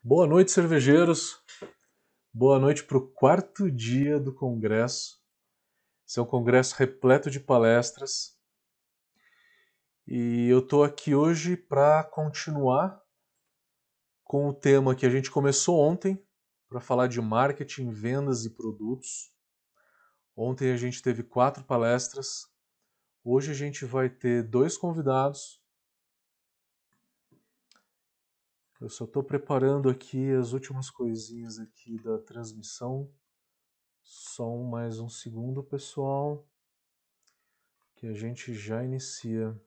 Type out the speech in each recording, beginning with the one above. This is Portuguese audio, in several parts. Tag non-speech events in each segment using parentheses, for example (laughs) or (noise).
Boa noite, cervejeiros. Boa noite para o quarto dia do congresso. Esse é um congresso repleto de palestras. E eu estou aqui hoje para continuar com o tema que a gente começou ontem, para falar de marketing, vendas e produtos. Ontem a gente teve quatro palestras. Hoje a gente vai ter dois convidados Eu só estou preparando aqui as últimas coisinhas aqui da transmissão. Só mais um segundo, pessoal, que a gente já inicia.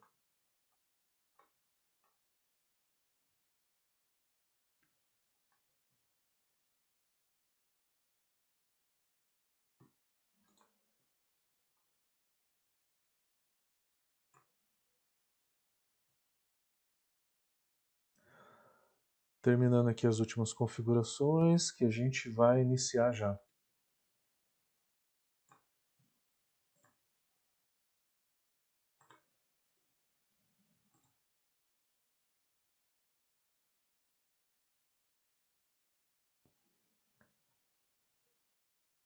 Terminando aqui as últimas configurações que a gente vai iniciar já.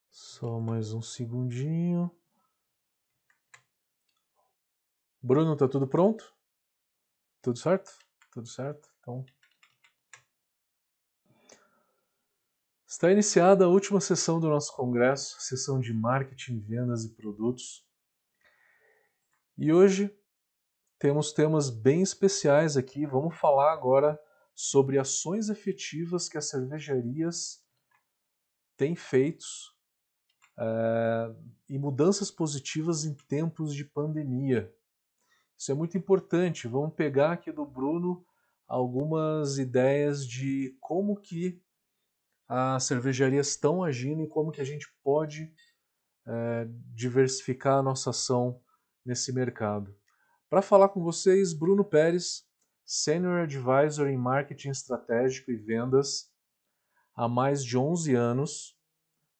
Só mais um segundinho. Bruno, tá tudo pronto? Tudo certo? Tudo certo? Então, Está iniciada a última sessão do nosso congresso, sessão de marketing, vendas e produtos. E hoje temos temas bem especiais aqui. Vamos falar agora sobre ações efetivas que as cervejarias têm feito é, e mudanças positivas em tempos de pandemia. Isso é muito importante. Vamos pegar aqui do Bruno algumas ideias de como que as cervejarias estão agindo e como que a gente pode é, diversificar a nossa ação nesse mercado. Para falar com vocês, Bruno Pérez, Senior Advisor em Marketing Estratégico e Vendas há mais de 11 anos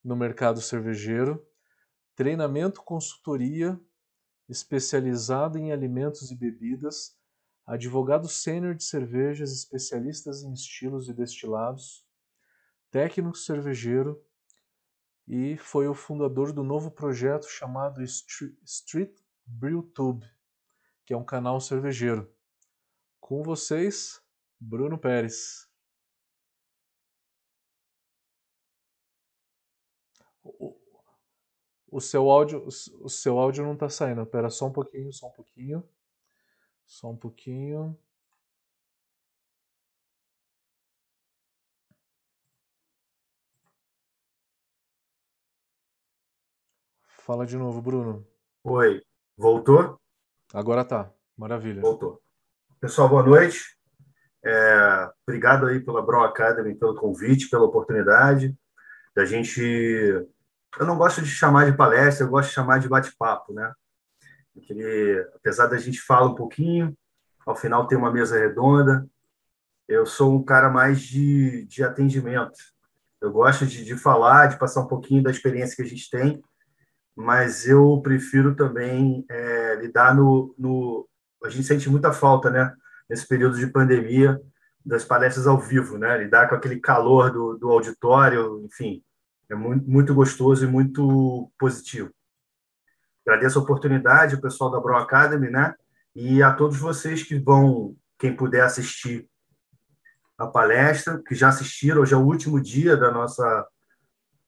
no mercado cervejeiro, treinamento consultoria especializado em alimentos e bebidas, advogado sênior de cervejas, especialistas em estilos e destilados, técnico cervejeiro e foi o fundador do novo projeto chamado Street Brewtube, que é um canal cervejeiro. Com vocês, Bruno Pérez. O seu áudio, o seu áudio não está saindo. Espera só um pouquinho, só um pouquinho, só um pouquinho. Fala de novo, Bruno. Oi, voltou? Agora tá, maravilha. Voltou. Pessoal, boa noite. É, obrigado aí pela Bro Academy, pelo convite, pela oportunidade da gente. Eu não gosto de chamar de palestra, eu gosto de chamar de bate-papo, né? Porque, apesar da gente falar um pouquinho, ao final tem uma mesa redonda. Eu sou um cara mais de, de atendimento. Eu gosto de, de falar, de passar um pouquinho da experiência que a gente tem mas eu prefiro também é, lidar no, no, A gente sente muita falta, né, nesse período de pandemia, das palestras ao vivo, né, lidar com aquele calor do, do auditório, enfim, é muito, muito gostoso e muito positivo. Agradeço a oportunidade, o pessoal da Bro Academy, né, e a todos vocês que vão, quem puder assistir a palestra, que já assistiram, hoje é o último dia da nossa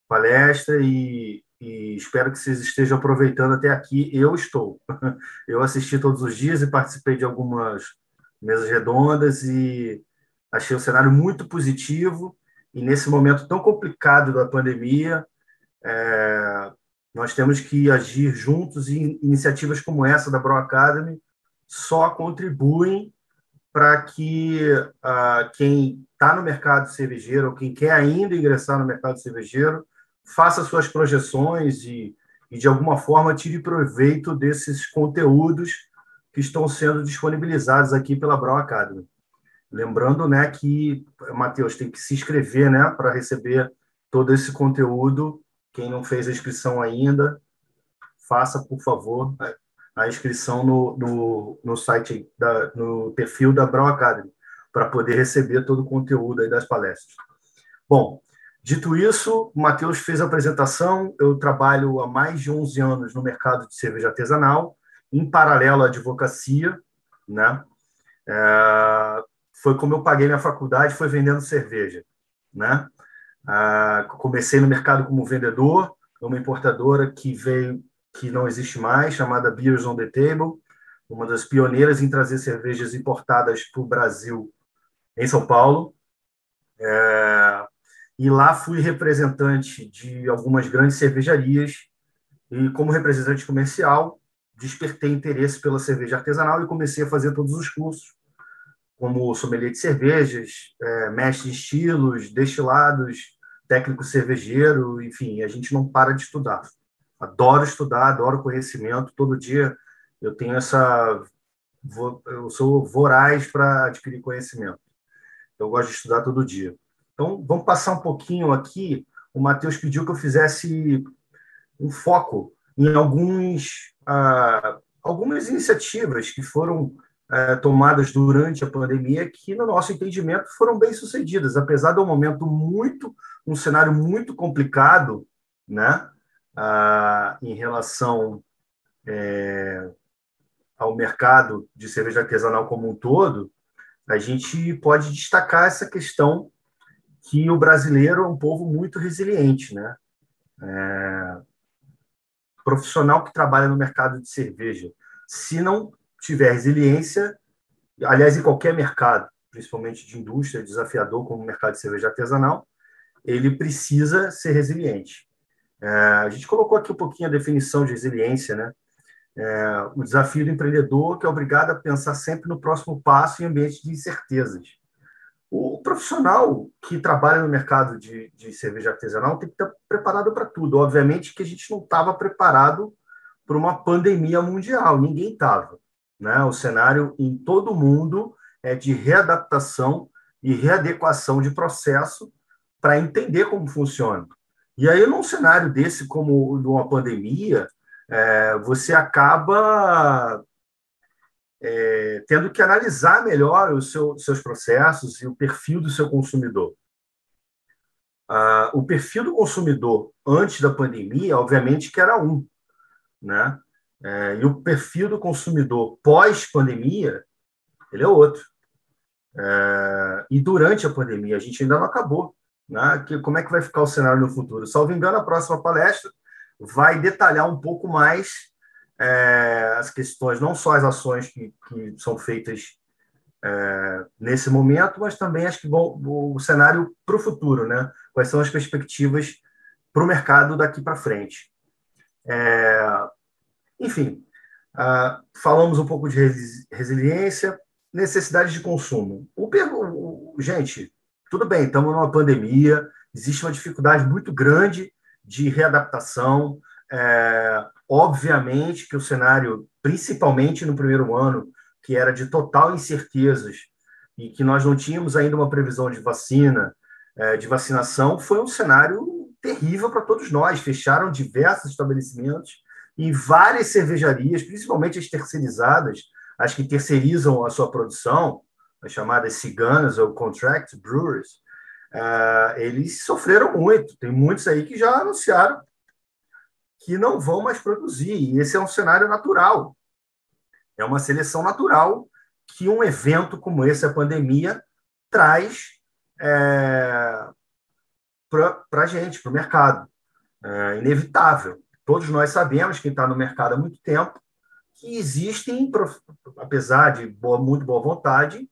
palestra e e espero que vocês estejam aproveitando até aqui. Eu estou. (laughs) Eu assisti todos os dias e participei de algumas mesas redondas e achei o cenário muito positivo. E nesse momento tão complicado da pandemia, é, nós temos que agir juntos e iniciativas como essa da Bro Academy só contribuem para que uh, quem está no mercado cervejeiro ou quem quer ainda ingressar no mercado cervejeiro faça suas projeções e, e, de alguma forma, tire proveito desses conteúdos que estão sendo disponibilizados aqui pela Brau Academy. Lembrando né, que, Matheus, tem que se inscrever né, para receber todo esse conteúdo. Quem não fez a inscrição ainda, faça, por favor, a inscrição no, no, no site, da, no perfil da Brau Academy, para poder receber todo o conteúdo das palestras. Bom, dito isso, o Matheus fez a apresentação. Eu trabalho há mais de 11 anos no mercado de cerveja artesanal, em paralelo à advocacia, né? É, foi como eu paguei minha faculdade, foi vendendo cerveja, né? Ah, comecei no mercado como vendedor, numa importadora que veio, que não existe mais, chamada Beers on the Table, uma das pioneiras em trazer cervejas importadas para o Brasil em São Paulo. É, e lá fui representante de algumas grandes cervejarias e como representante comercial despertei interesse pela cerveja artesanal e comecei a fazer todos os cursos como sommelier de cervejas, é, mestre em estilos, destilados, técnico cervejeiro, enfim, a gente não para de estudar. Adoro estudar, adoro conhecimento, todo dia eu tenho essa eu sou voraz para adquirir conhecimento. Eu gosto de estudar todo dia. Então, vamos passar um pouquinho aqui. O Matheus pediu que eu fizesse um foco em alguns, ah, algumas iniciativas que foram é, tomadas durante a pandemia que, no nosso entendimento, foram bem sucedidas, apesar de um momento muito, um cenário muito complicado, né, ah, em relação é, ao mercado de cerveja artesanal como um todo, a gente pode destacar essa questão que o brasileiro é um povo muito resiliente, né? É, profissional que trabalha no mercado de cerveja, se não tiver resiliência, aliás, em qualquer mercado, principalmente de indústria, desafiador como o mercado de cerveja artesanal, ele precisa ser resiliente. É, a gente colocou aqui um pouquinho a definição de resiliência, né? É, o desafio do empreendedor que é obrigado a pensar sempre no próximo passo em ambiente de incertezas. O profissional que trabalha no mercado de, de cerveja artesanal tem que estar preparado para tudo. Obviamente que a gente não estava preparado para uma pandemia mundial, ninguém estava. Né? O cenário em todo o mundo é de readaptação e readequação de processo para entender como funciona. E aí, num cenário desse, como de uma pandemia, é, você acaba é, tendo que analisar melhor os seu, seus processos e o perfil do seu consumidor. Ah, o perfil do consumidor antes da pandemia, obviamente, que era um, né? É, e o perfil do consumidor pós-pandemia, ele é outro. É, e durante a pandemia, a gente ainda não acabou. Né? Que, como é que vai ficar o cenário no futuro? Salvo engano, a próxima palestra vai detalhar um pouco mais é, as questões, não só as ações que, que são feitas é, nesse momento, mas também acho que vão, o cenário para o futuro, né? Quais são as perspectivas para o mercado daqui para frente? É, enfim, falamos um pouco de resiliência, necessidade de consumo. O, o, gente, tudo bem, estamos numa pandemia, existe uma dificuldade muito grande de readaptação. É, obviamente que o cenário, principalmente no primeiro ano, que era de total incertezas e que nós não tínhamos ainda uma previsão de vacina, é, de vacinação, foi um cenário terrível para todos nós. Fecharam diversos estabelecimentos, em várias cervejarias, principalmente as terceirizadas, as que terceirizam a sua produção, as chamadas ciganas ou contract brewers, uh, eles sofreram muito. Tem muitos aí que já anunciaram que não vão mais produzir. E esse é um cenário natural. É uma seleção natural que um evento como esse, a pandemia, traz é, para a gente, para o mercado. É inevitável todos nós sabemos, quem está no mercado há muito tempo, que existem, apesar de boa, muito boa vontade,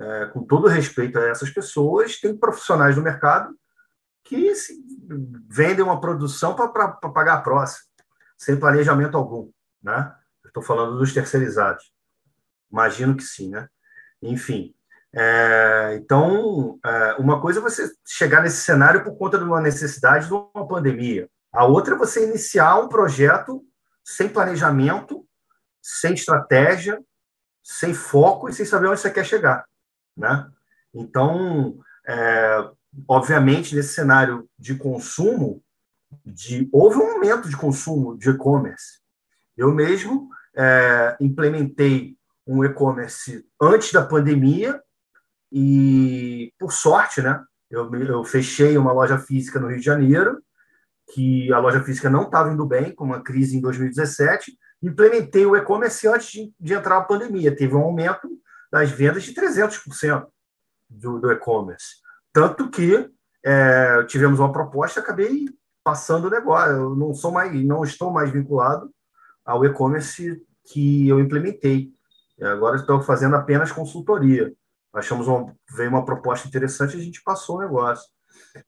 é, com todo respeito a essas pessoas, tem profissionais do mercado que vendem uma produção para pagar a próxima, sem planejamento algum. Né? Estou falando dos terceirizados. Imagino que sim. Né? Enfim, é, então, é, uma coisa é você chegar nesse cenário por conta de uma necessidade de uma pandemia. A outra é você iniciar um projeto sem planejamento, sem estratégia, sem foco e sem saber onde você quer chegar, né? Então, é, obviamente, nesse cenário de consumo, de, houve um aumento de consumo de e-commerce. Eu mesmo é, implementei um e-commerce antes da pandemia e, por sorte, né, Eu, eu fechei uma loja física no Rio de Janeiro, que a loja física não estava indo bem, com uma crise em 2017. Implementei o e-commerce antes de, de, entrar a pandemia. Teve um aumento das vendas de 300% do, do e-commerce. Tanto que é, tivemos uma proposta, acabei passando o negócio. Eu não sou mais, não estou mais vinculado ao e-commerce que eu implementei. Agora estou fazendo apenas consultoria. Achamos uma, veio uma proposta interessante, a gente passou o negócio.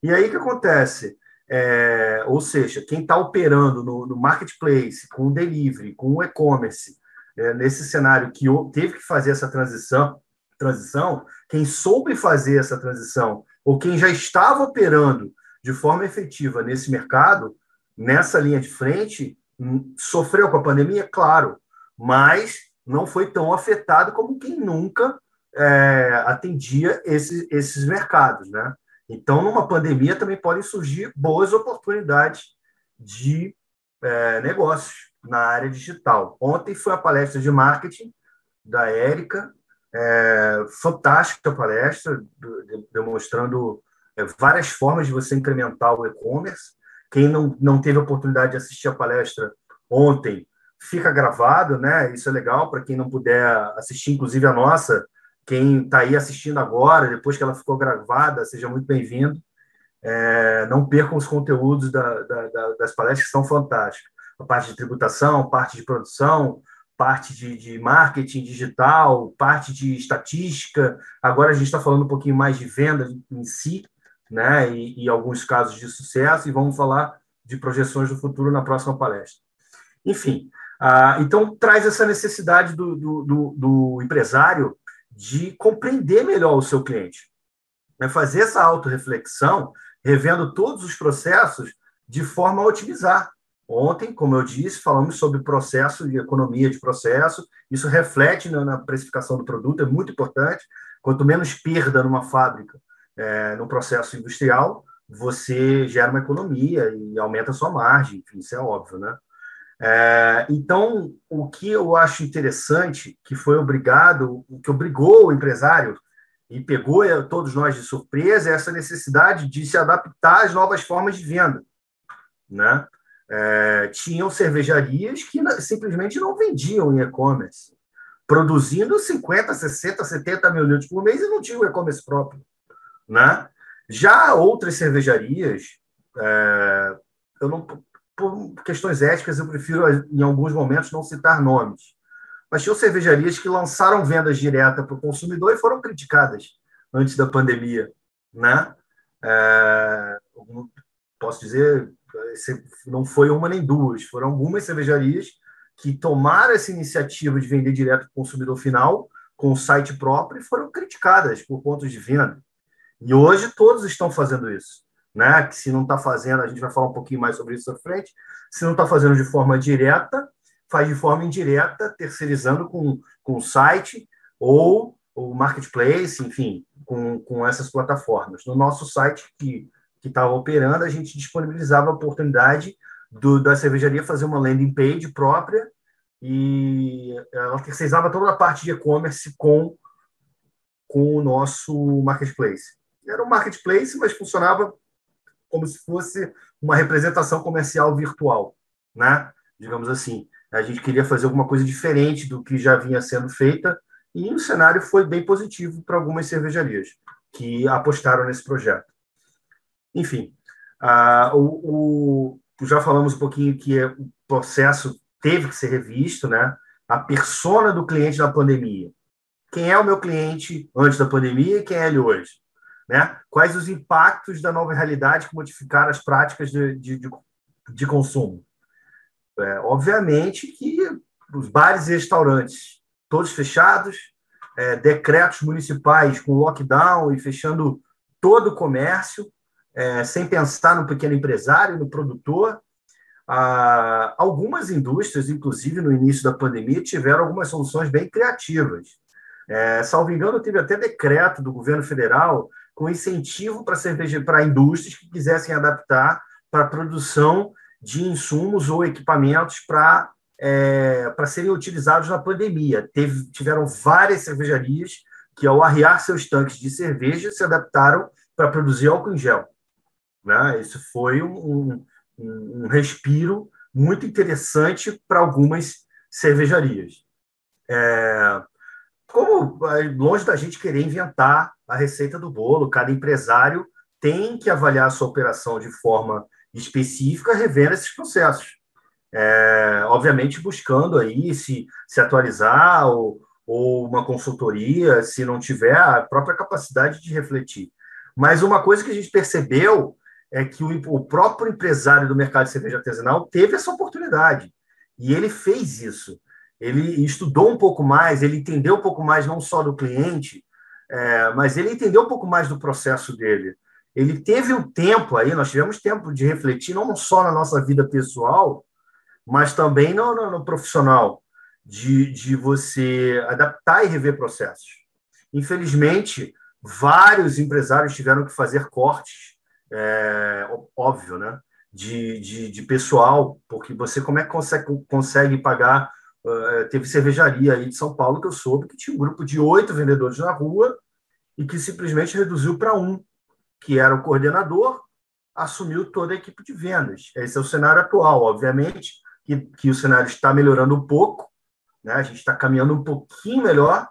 E aí o que acontece? É, ou seja, quem está operando no, no, marketplace, com o delivery, com o e-commerce, é, nesse cenário que teve que fazer essa transição, transição, quem soube fazer essa transição, ou quem já estava operando de forma efetiva nesse mercado, nessa linha de frente, hum, sofreu com a pandemia, claro, mas não foi tão afetado como quem nunca é, atendia esses, esses mercados, né? Então, numa pandemia também podem surgir boas oportunidades de é, negócios na área digital. Ontem foi a palestra de marketing da Érica, é, fantástica palestra, demonstrando é, várias formas de você incrementar o e-commerce. Quem não, não teve a oportunidade de assistir a palestra ontem, fica gravado, né? Isso é legal para quem não puder assistir, inclusive a nossa, quem está aí assistindo agora, depois que ela ficou gravada, seja muito bem-vindo. É, não percam os conteúdos da, da, da, das palestras que são fantásticos. A parte de tributação, parte de produção, parte de, de marketing digital, parte de estatística. Agora a gente está falando um pouquinho mais de venda em si, né? E, e alguns casos de sucesso, e vamos falar de projeções do futuro na próxima palestra. Enfim, ah, então traz essa necessidade do, do, do, do empresário de compreender melhor o seu cliente. É fazer essa autorreflexão, revendo todos os processos de forma a otimizar. Ontem, como eu disse, falamos sobre processo e economia de processo. Isso reflete na precificação do produto, é muito importante. Quanto menos perda numa fábrica, é, no processo industrial, você gera uma economia e aumenta a sua margem. Enfim, isso é óbvio, né? É, então, o que eu acho interessante, que foi obrigado, o que obrigou o empresário e pegou todos nós de surpresa, é essa necessidade de se adaptar às novas formas de venda. Né? É, tinham cervejarias que simplesmente não vendiam em e-commerce, produzindo 50, 60, 70 mil litros por mês e não tinham e-commerce próprio. Né? Já outras cervejarias, é, eu não por questões éticas, eu prefiro, em alguns momentos, não citar nomes. Mas tinham cervejarias que lançaram vendas diretas para o consumidor e foram criticadas antes da pandemia. Né? É, posso dizer, não foi uma nem duas, foram algumas cervejarias que tomaram essa iniciativa de vender direto para o consumidor final, com o site próprio, e foram criticadas por pontos de venda. E hoje todos estão fazendo isso né? Que se não está fazendo, a gente vai falar um pouquinho mais sobre isso à frente. Se não está fazendo de forma direta, faz de forma indireta, terceirizando com, com o site ou o marketplace, enfim, com, com essas plataformas. No nosso site que que estava operando, a gente disponibilizava a oportunidade do, da cervejaria fazer uma landing page própria e ela terceirizava toda a parte de e-commerce com, com o nosso marketplace. Era um marketplace, mas funcionava como se fosse uma representação comercial virtual, né? Digamos assim. A gente queria fazer alguma coisa diferente do que já vinha sendo feita e o cenário foi bem positivo para algumas cervejarias que apostaram nesse projeto. Enfim, uh, o, o, já falamos um pouquinho que o processo teve que ser revisto, né? A persona do cliente na pandemia. Quem é o meu cliente antes da pandemia e quem é ele hoje? Né? Quais os impactos da nova realidade que modificaram as práticas de, de, de, de consumo? É, obviamente que os bares e restaurantes todos fechados, é, decretos municipais com lockdown e fechando todo o comércio, é, sem pensar no pequeno empresário, no produtor. Ah, algumas indústrias, inclusive no início da pandemia, tiveram algumas soluções bem criativas. É, salvo engano, teve até decreto do governo federal com incentivo para cerveja para indústrias que quisessem adaptar para a produção de insumos ou equipamentos para é, para serem utilizados na pandemia. Teve, tiveram várias cervejarias que, ao arriar seus tanques de cerveja, se adaptaram para produzir álcool em gel. Né? Isso foi um, um, um respiro muito interessante para algumas cervejarias. É, como longe da gente querer inventar a receita do bolo, cada empresário tem que avaliar a sua operação de forma específica, revendo esses processos. É, obviamente buscando aí se, se atualizar ou, ou uma consultoria, se não tiver a própria capacidade de refletir. Mas uma coisa que a gente percebeu é que o, o próprio empresário do mercado de cerveja artesanal teve essa oportunidade. E ele fez isso. Ele estudou um pouco mais, ele entendeu um pouco mais não só do cliente, é, mas ele entendeu um pouco mais do processo dele. Ele teve o um tempo aí, nós tivemos tempo de refletir não só na nossa vida pessoal, mas também no, no, no profissional, de, de você adaptar e rever processos. Infelizmente, vários empresários tiveram que fazer cortes é, óbvio, né? De, de, de, pessoal, porque você como é que consegue, consegue pagar? Uh, teve cervejaria aí de São Paulo que eu soube que tinha um grupo de oito vendedores na rua e que simplesmente reduziu para um, que era o coordenador, assumiu toda a equipe de vendas. Esse é o cenário atual, obviamente, que, que o cenário está melhorando um pouco, né? a gente está caminhando um pouquinho melhor,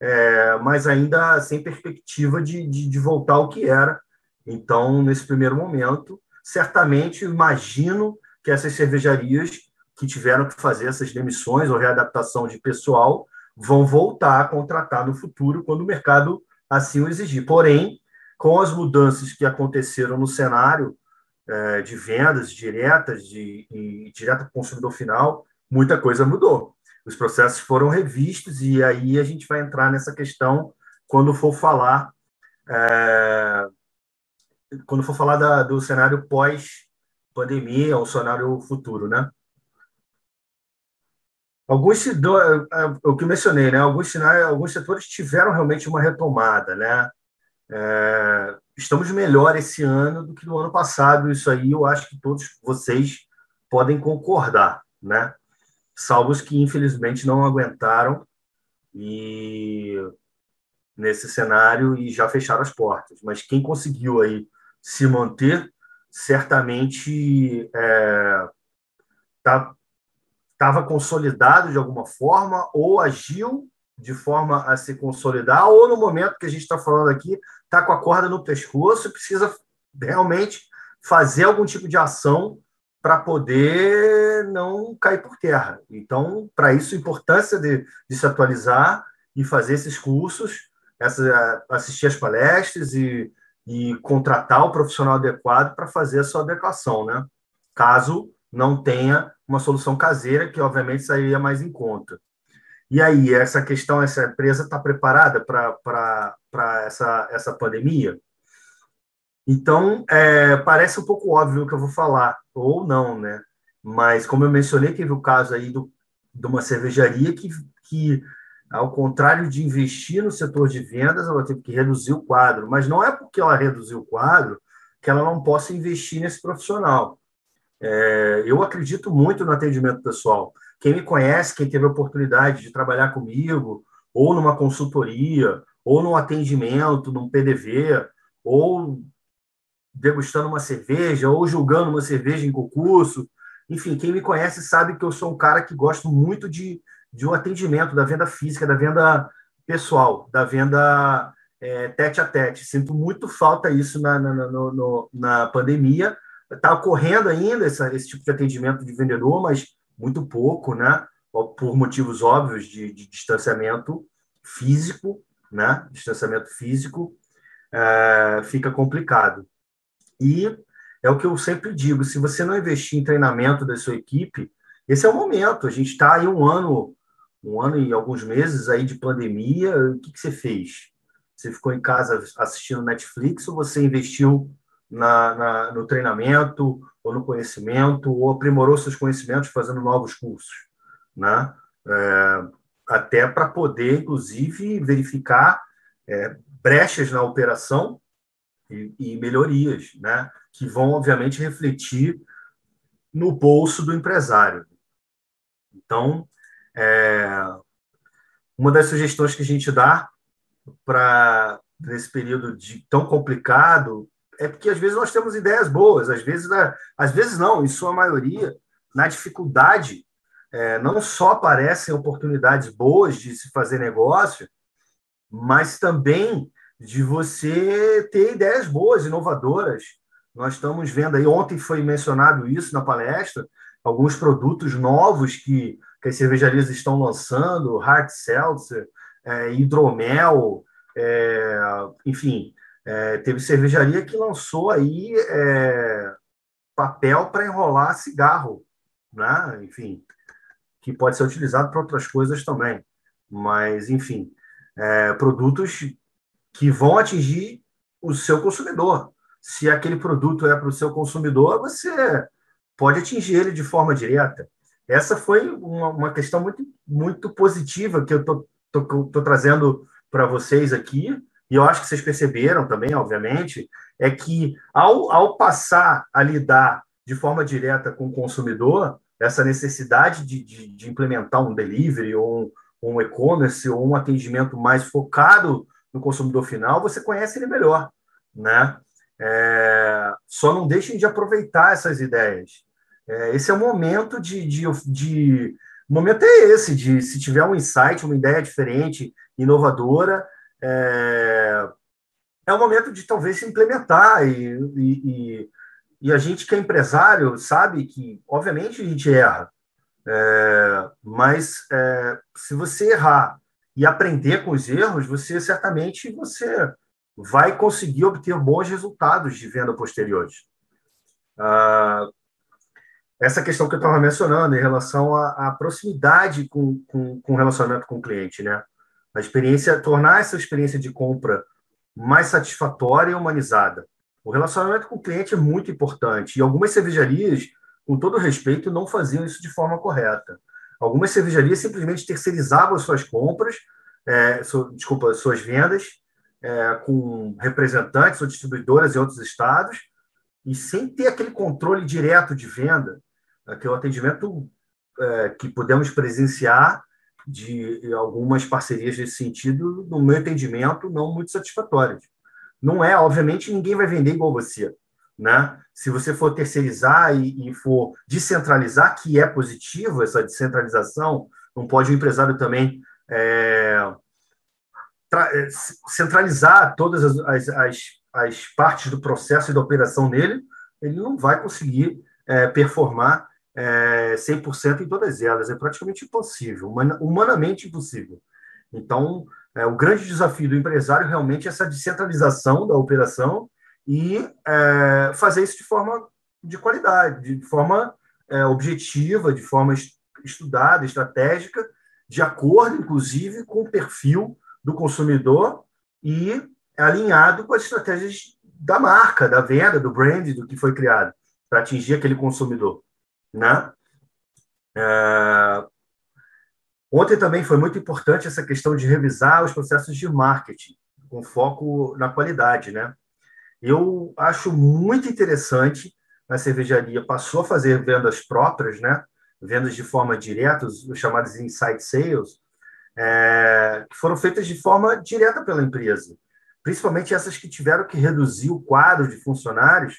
é, mas ainda sem perspectiva de, de, de voltar ao que era então, nesse primeiro momento, certamente imagino que essas cervejarias que tiveram que fazer essas demissões ou readaptação de pessoal vão voltar a contratar no futuro quando o mercado assim o exigir. Porém, com as mudanças que aconteceram no cenário é, de vendas diretas de, e direta para o consumidor final, muita coisa mudou. Os processos foram revistos e aí a gente vai entrar nessa questão quando for falar é, quando for falar da, do cenário pós-pandemia, ou cenário futuro, né? Alguns, do, é, o que mencionei, né? Alguns, cenários, alguns setores tiveram realmente uma retomada, né? É, estamos melhor esse ano do que no ano passado. Isso aí eu acho que todos vocês podem concordar, né? Salvo os que infelizmente não aguentaram e nesse cenário e já fecharam as portas. Mas quem conseguiu aí se manter, certamente estava é, tá, consolidado de alguma forma ou agiu de forma a se consolidar, ou no momento que a gente está falando aqui, está com a corda no pescoço e precisa realmente fazer algum tipo de ação para poder não cair por terra. Então, para isso, a importância de, de, se atualizar e fazer esses cursos, essa, assistir as palestras e e contratar o profissional adequado para fazer a sua adequação, né? Caso não tenha uma solução caseira, que obviamente sairia mais em conta. E aí, essa questão, essa empresa está preparada para essa, essa pandemia? Então, é, parece um pouco óbvio o que eu vou falar, ou não, né? Mas, como eu mencionei, teve o caso aí do, de uma cervejaria que, que ao contrário de investir no setor de vendas, ela teve que reduzir o quadro. Mas não é porque ela reduziu o quadro que ela não possa investir nesse profissional. É, eu acredito muito no atendimento pessoal. Quem me conhece, quem teve a oportunidade de trabalhar comigo, ou numa consultoria, ou num atendimento, num PDV, ou degustando uma cerveja, ou julgando uma cerveja em concurso. Enfim, quem me conhece sabe que eu sou um cara que gosto muito de, de um atendimento, da venda física, da venda pessoal, da venda é, tete a tete. Sinto muito falta isso na, na, no, na pandemia. Está ocorrendo ainda essa, esse tipo de atendimento de vendedor, mas muito pouco, né? Por motivos óbvios de, de distanciamento físico, né? Distanciamento físico é, fica complicado. E é o que eu sempre digo: se você não investir em treinamento da sua equipe, esse é o momento. A gente está aí um ano um ano e alguns meses aí de pandemia, o que, que você fez? Você ficou em casa assistindo Netflix ou você investiu na, na, no treinamento ou no conhecimento ou aprimorou seus conhecimentos fazendo novos cursos, né? É, até para poder, inclusive, verificar é, brechas na operação e, e, melhorias, né? Que vão, obviamente, refletir no bolso do empresário. Então, é, uma das sugestões que a gente dá para nesse período de, tão complicado é porque às vezes nós temos ideias boas, às vezes, às vezes não, em sua maioria, na dificuldade, é, não só aparecem oportunidades boas de se fazer negócio, mas também de você ter ideias boas, inovadoras. Nós estamos vendo aí, ontem foi mencionado isso na palestra, alguns produtos novos que, que as cervejarias estão lançando, hard seltzer, é, hidromel, é, enfim, é, teve cervejaria que lançou aí é, papel para enrolar cigarro, né? Enfim, que pode ser utilizado para outras coisas também. Mas, enfim, é, produtos que vão atingir o seu consumidor. Se aquele produto é para o seu consumidor, você pode atingir ele de forma direta. Essa foi uma, uma questão muito, muito positiva que eu estou trazendo para vocês aqui, e eu acho que vocês perceberam também, obviamente, é que ao, ao passar a lidar de forma direta com o consumidor, essa necessidade de, de, de implementar um delivery ou um, um e-commerce ou um atendimento mais focado no consumidor final, você conhece ele melhor, né? É, só não deixem de aproveitar essas ideias. É, esse é o momento de, de, de, o momento é esse de se tiver um insight, uma ideia diferente, inovadora, é, é o momento de talvez se implementar e, e, e, a gente que é empresário sabe que, obviamente, a gente erra, é, mas é, se você errar e aprender com os erros, você certamente você vai conseguir obter bons resultados de venda posteriores. Ah, essa questão que eu estava mencionando em relação à, à proximidade com, com, com o relacionamento com o cliente, né? A experiência, tornar essa experiência de compra mais satisfatória e humanizada. O relacionamento com o cliente é muito importante e algumas cervejarias, com todo respeito, não faziam isso de forma correta. Algumas cervejarias simplesmente terceirizavam suas compras, é, desculpa, suas vendas é, com representantes ou distribuidoras em outros estados e sem ter aquele controle direto de venda, aquele atendimento é, que podemos presenciar de algumas parcerias nesse sentido, no meu entendimento, não muito satisfatórias. Não é, obviamente, ninguém vai vender igual você. Né? Se você for terceirizar e, e for descentralizar, que é positivo essa descentralização, não pode o empresário também é, é centralizar todas as, as, as, as, partes do processo e da operação dele, ele não vai conseguir é, performar é, 100% em todas elas. É praticamente impossível, humanamente impossível. Então, é, o grande desafio do empresário realmente é essa descentralização da operação e é, fazer isso de forma de qualidade, de forma é, objetiva, de forma estudada, estratégica, de acordo, inclusive, com o perfil do consumidor e alinhado com as estratégias da marca, da venda, do brand, do que foi criado, para atingir aquele consumidor. Né? É... Ontem também foi muito importante essa questão de revisar os processos de marketing, com foco na qualidade. Né? Eu acho muito interessante a cervejaria passou a fazer vendas próprias, né? vendas de forma direta, os chamados inside sales, é, foram feitas de forma direta pela empresa. Principalmente essas que tiveram que reduzir o quadro de funcionários,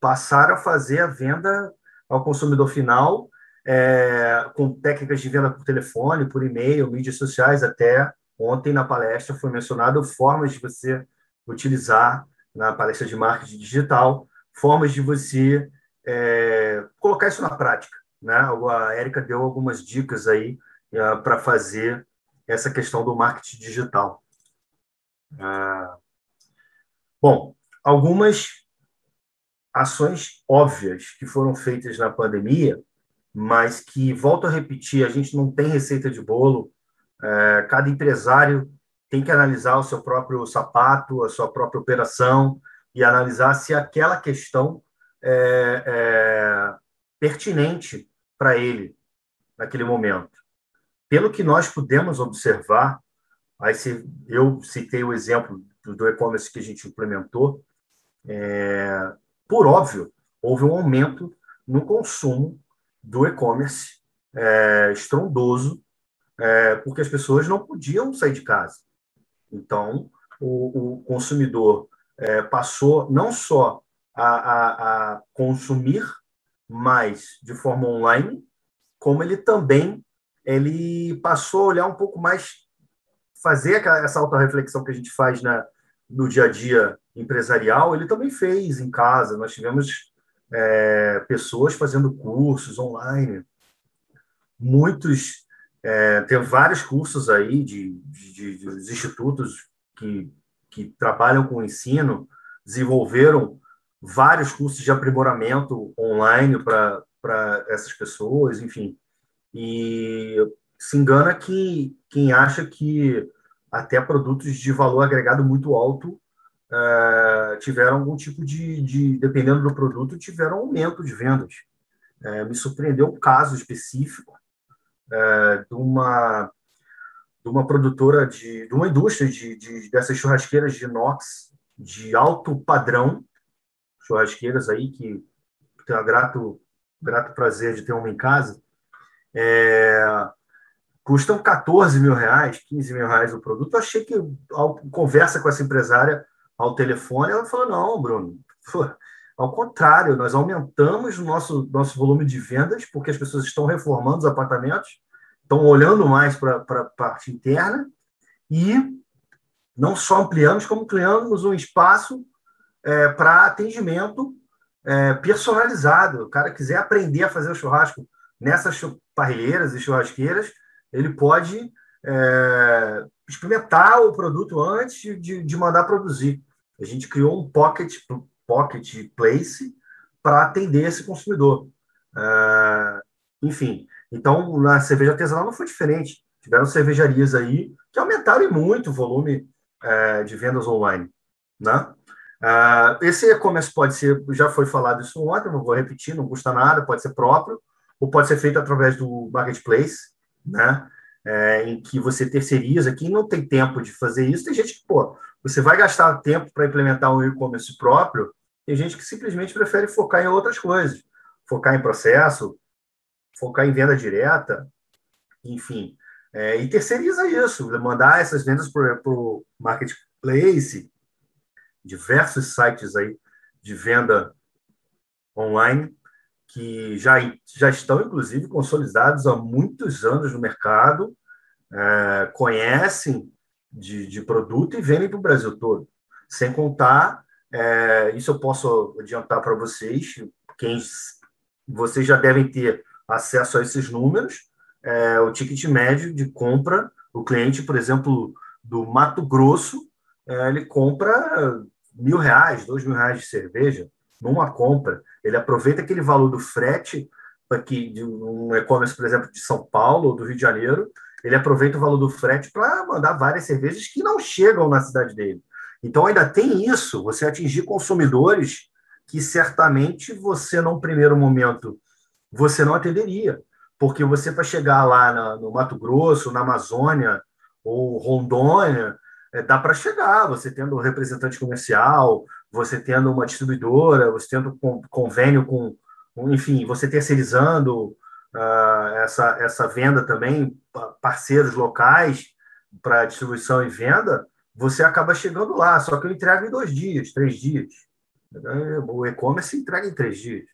passaram a fazer a venda ao consumidor final, é, com técnicas de venda por telefone, por e-mail, mídias sociais, até ontem na palestra foi mencionado formas de você utilizar na palestra de marketing digital, formas de você é, colocar isso na prática. Né? A Érica deu algumas dicas aí é, para fazer essa questão do marketing digital. É, bom, algumas ações óbvias que foram feitas na pandemia, mas que, volto a repetir, a gente não tem receita de bolo. É, cada empresário tem que analisar o seu próprio sapato, a sua própria operação e analisar se aquela questão é, é pertinente para ele naquele momento. Pelo que nós pudemos observar, aí se, eu citei o exemplo do, e-commerce que a gente implementou, é, por óbvio, houve um aumento no consumo do e-commerce é, estrondoso, é, porque as pessoas não podiam sair de casa. Então, o, o consumidor é, passou não só a, a, a consumir mais de forma online, como ele também ele passou a olhar um pouco mais, fazer essa auto-reflexão que a gente faz na, no dia a dia empresarial, ele também fez em casa. Nós tivemos é, pessoas fazendo cursos online, muitos, é, tem vários cursos aí de, de, de, institutos que, que trabalham com ensino, desenvolveram vários cursos de aprimoramento online para essas pessoas, enfim. E se engana que quem acha que até produtos de valor agregado muito alto uh, tiveram algum tipo de, de, dependendo do produto, tiveram aumento de vendas. Uh, me surpreendeu um caso específico uh, de uma de uma produtora de, de uma indústria de, de, dessas churrasqueiras de inox de alto padrão, churrasqueiras aí que tenho a grato grato prazer de ter uma em casa, é, custam 14 mil reais, 15 mil reais o produto. Eu achei que, ao conversa com essa empresária ao telefone, ela falou: não, Bruno, ao contrário, nós aumentamos o nosso, nosso volume de vendas, porque as pessoas estão reformando os apartamentos, estão olhando mais para a parte interna, e não só ampliamos, como criamos um espaço é, para atendimento é, personalizado. O cara quiser aprender a fazer o churrasco nessas parrilheiras e churrasqueiras, ele pode é, experimentar o produto antes de, de mandar produzir. A gente criou um pocket, pocket place para atender esse consumidor. É, enfim, então na cerveja artesanal não foi diferente. Tiveram cervejarias aí que aumentaram muito o volume é, de vendas online. Né? Uh, esse e-commerce pode ser, já foi falado isso ontem, não vou repetir, não custa nada, pode ser próprio, ou pode ser feito através do marketplace, né? É, em que você terceiriza, quem não tem tempo de fazer isso, tem gente que, pô, você vai gastar tempo para implementar um e-commerce próprio, tem gente que simplesmente prefere focar em outras coisas, focar em processo, focar em venda direta, enfim, é, e terceiriza isso, mandar essas vendas para o marketplace, diversos sites aí de venda online, que já, já estão, inclusive, consolidados há muitos anos no mercado, é, conhecem de, de produto e vendem para o Brasil todo. Sem contar, é, isso eu posso adiantar para vocês, quem vocês já devem ter acesso a esses números, é, o ticket médio de compra, o cliente, por exemplo, do Mato Grosso, é, ele compra mil reais, dois mil reais de cerveja, numa compra, ele aproveita aquele valor do frete aqui de um e-commerce, por exemplo, de São Paulo ou do Rio de Janeiro, ele aproveita o valor do frete para mandar várias cervejas que não chegam na cidade dele. Então ainda tem isso, você atingir consumidores que certamente você, num primeiro momento, você não atenderia. Porque você, para chegar lá na, no Mato Grosso, na Amazônia ou Rondônia, é, dá para chegar, você tendo um representante comercial, você tendo uma distribuidora, você tendo convênio com, enfim, você terceirizando uh, essa, essa venda também, parceiros locais para distribuição e venda, você acaba chegando lá, só que eu entrego em dois dias, três dias. O e-commerce entrega em três dias.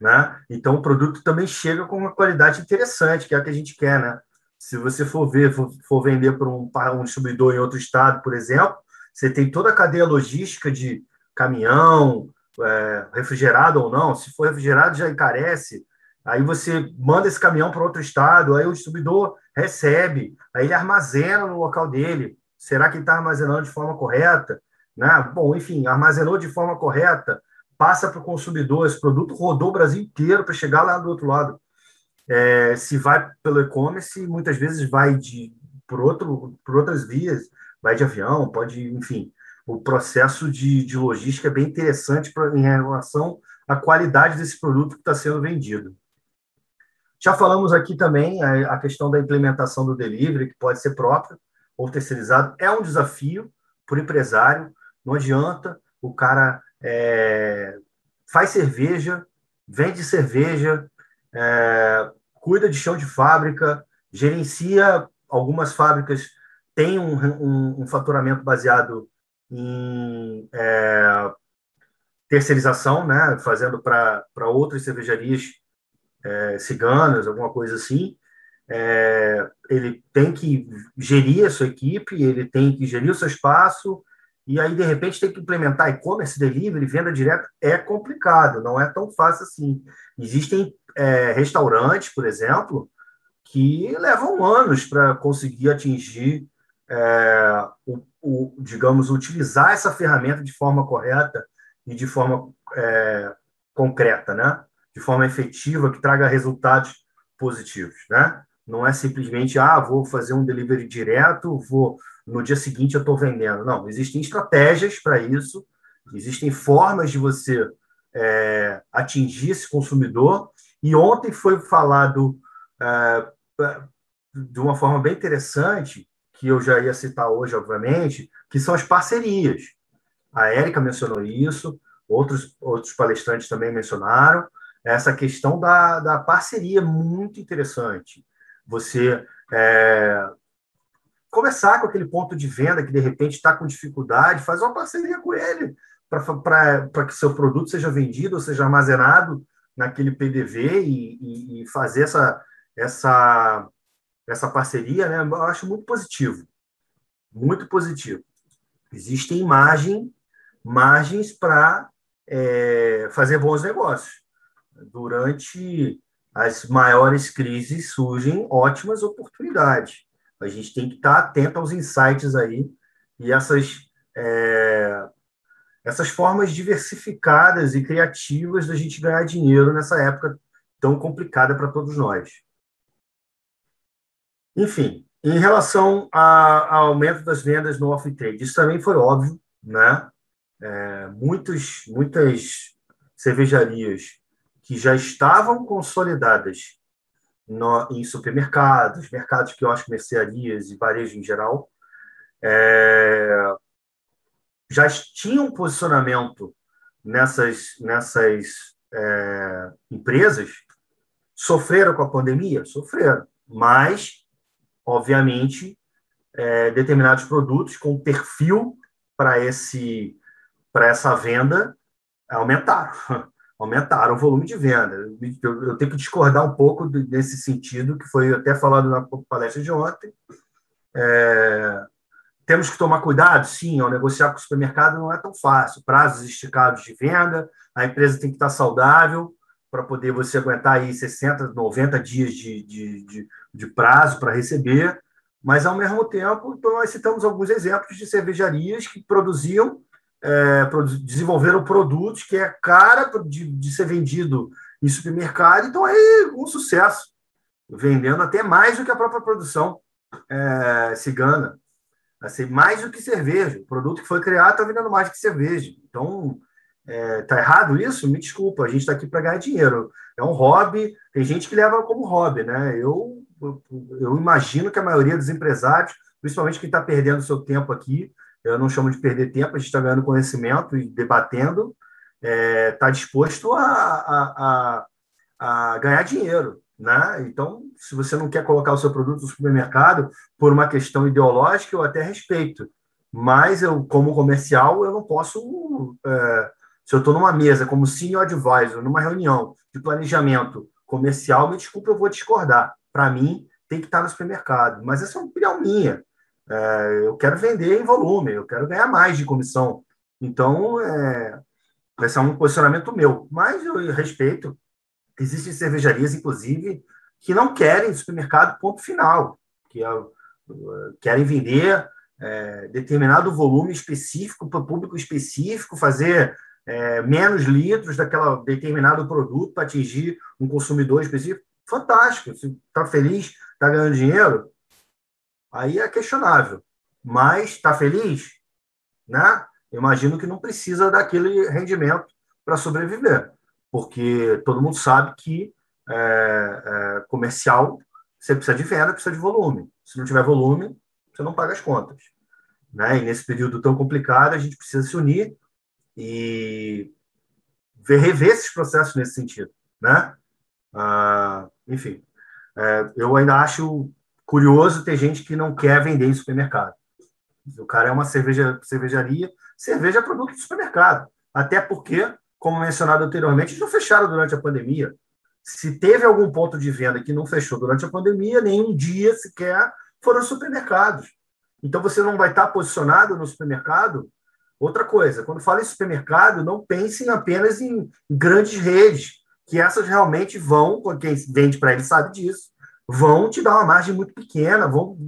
Né? Então, o produto também chega com uma qualidade interessante, que é a que a gente quer. Né? Se você for ver, for, vender para um, um distribuidor em outro estado, por exemplo, você tem toda a cadeia logística de caminhão, é, refrigerado ou não. Se for refrigerado, já encarece. Aí você manda esse caminhão para outro estado, aí o distribuidor recebe, aí ele armazena no local dele. Será que ele está armazenando de forma correta? Né? Bom, enfim, armazenou de forma correta, passa para o consumidor. Esse produto rodou o Brasil inteiro para chegar lá do outro lado. É, se vai pelo e-commerce, muitas vezes vai de por, outro, por outras vias, vai de avião, pode, enfim, o processo de, de logística é bem interessante pra, em relação à qualidade desse produto que está sendo vendido. Já falamos aqui também a, a, questão da implementação do delivery, que pode ser próprio ou terceirizado. É um desafio para o empresário. Não adianta o cara é, faz cerveja, vende cerveja, é, cuida de chão de fábrica, gerencia algumas fábricas, tem um, um, um faturamento baseado em é, terceirização, né, fazendo para outras cervejarias é, ciganas, alguma coisa assim. É, ele tem que gerir a sua equipe, ele tem que gerir o seu espaço, e aí, de repente, tem que implementar e-commerce, delivery, venda direta, é complicado, não é tão fácil assim. Existem é, restaurantes, por exemplo, que levam anos para conseguir atingir é, o, o, digamos, utilizar essa ferramenta de forma correta e de forma é, concreta, né? De forma efetiva, que traga resultados positivos, né? Não é simplesmente, ah, vou fazer um delivery direto, vou no dia seguinte eu estou vendendo. Não, existem estratégias para isso, existem formas de você é, atingir esse consumidor. E ontem foi falado é, de uma forma bem interessante, que eu já ia citar hoje, obviamente, que são as parcerias. A Érica mencionou isso, outros, outros palestrantes também mencionaram, essa questão da, da parceria muito interessante. Você é, começar com aquele ponto de venda que de repente está com dificuldade, fazer uma parceria com ele para que seu produto seja vendido ou seja armazenado naquele PDV e, e, e fazer essa, essa essa parceria, né, eu acho muito positivo. Muito positivo. Existem margem, margens para é, fazer bons negócios. Durante as maiores crises surgem ótimas oportunidades. A gente tem que estar atento aos insights aí e essas, é, essas formas diversificadas e criativas da gente ganhar dinheiro nessa época tão complicada para todos nós. Enfim, em relação ao aumento das vendas no off-trade, isso também foi óbvio, né? É, muitos, muitas cervejarias que já estavam consolidadas no, em supermercados, mercados que eu acho mercearias e varejo em geral, é, já tinham posicionamento nessas, nessas é, empresas, sofreram com a pandemia? Sofreram, mas obviamente, é, determinados produtos com perfil para esse para essa venda aumentaram, (laughs) aumentaram o volume de venda. Eu, tenho que discordar um pouco nesse sentido, que foi até falado na palestra de ontem. É, temos que tomar cuidado, sim, ao negociar com o supermercado não é tão fácil. Prazos esticados de venda, a empresa tem que estar saudável, para poder você aguentar aí 60, 90 dias de, de, de, de prazo para receber, mas, ao mesmo tempo, então, nós citamos alguns exemplos de cervejarias que produziam, é, desenvolveram produtos que é cara de, de ser vendido em supermercado, então aí um sucesso, vendendo até mais do que a própria produção é, cigana. Assim, mais do que cerveja. O produto que foi criado está vendendo mais do que cerveja. Então, é, tá errado isso? Me desculpa, a gente está aqui para ganhar dinheiro. É um hobby, tem gente que leva como hobby, né? Eu, eu, imagino que a maioria dos empresários, principalmente quem está perdendo seu tempo aqui, eu não chamo de perder tempo, a gente está ganhando conhecimento e debatendo, está é, tá disposto a, a, a, a ganhar dinheiro. Né? Então, se você não quer colocar o seu produto no supermercado por uma questão ideológica, eu até respeito. Mas eu, como comercial, eu não posso é, se eu estou numa mesa como senior advisor, numa reunião de planejamento comercial, me desculpe, eu vou discordar. Para mim, tem que estar no supermercado. Mas essa é uma opinião minha. É, eu quero vender em volume, eu quero ganhar mais de comissão. Então, é, esse é um posicionamento meu. Mas eu respeito. Existem cervejarias, inclusive, que não querem supermercado ponto final, que é, querem vender é, determinado volume específico para público específico, fazer é, menos litros daquele determinado produto para atingir um consumidor específico, fantástico. Se está feliz, está ganhando dinheiro, aí é questionável. Mas está feliz? Né? Imagino que não precisa daquele rendimento para sobreviver, porque todo mundo sabe que é, é, comercial você precisa de venda, precisa de volume. Se não tiver volume, você não paga as contas. Né? E nesse período tão complicado, a gente precisa se unir e ver, rever esses processos nesse sentido, né? Ah, enfim, é, eu ainda acho curioso ter gente que não quer vender em supermercado. O cara é uma cerveja, cervejaria, cerveja é produto de supermercado. Até porque, como mencionado anteriormente, eles não fecharam durante a pandemia. Se teve algum ponto de venda que não fechou durante a pandemia, nenhum dia sequer foram supermercados. Então você não vai estar posicionado no supermercado. Outra coisa, quando fala em supermercado, não pensem apenas em grandes redes, que essas realmente vão, quem vende para ele sabe disso, vão te dar uma margem muito pequena, vão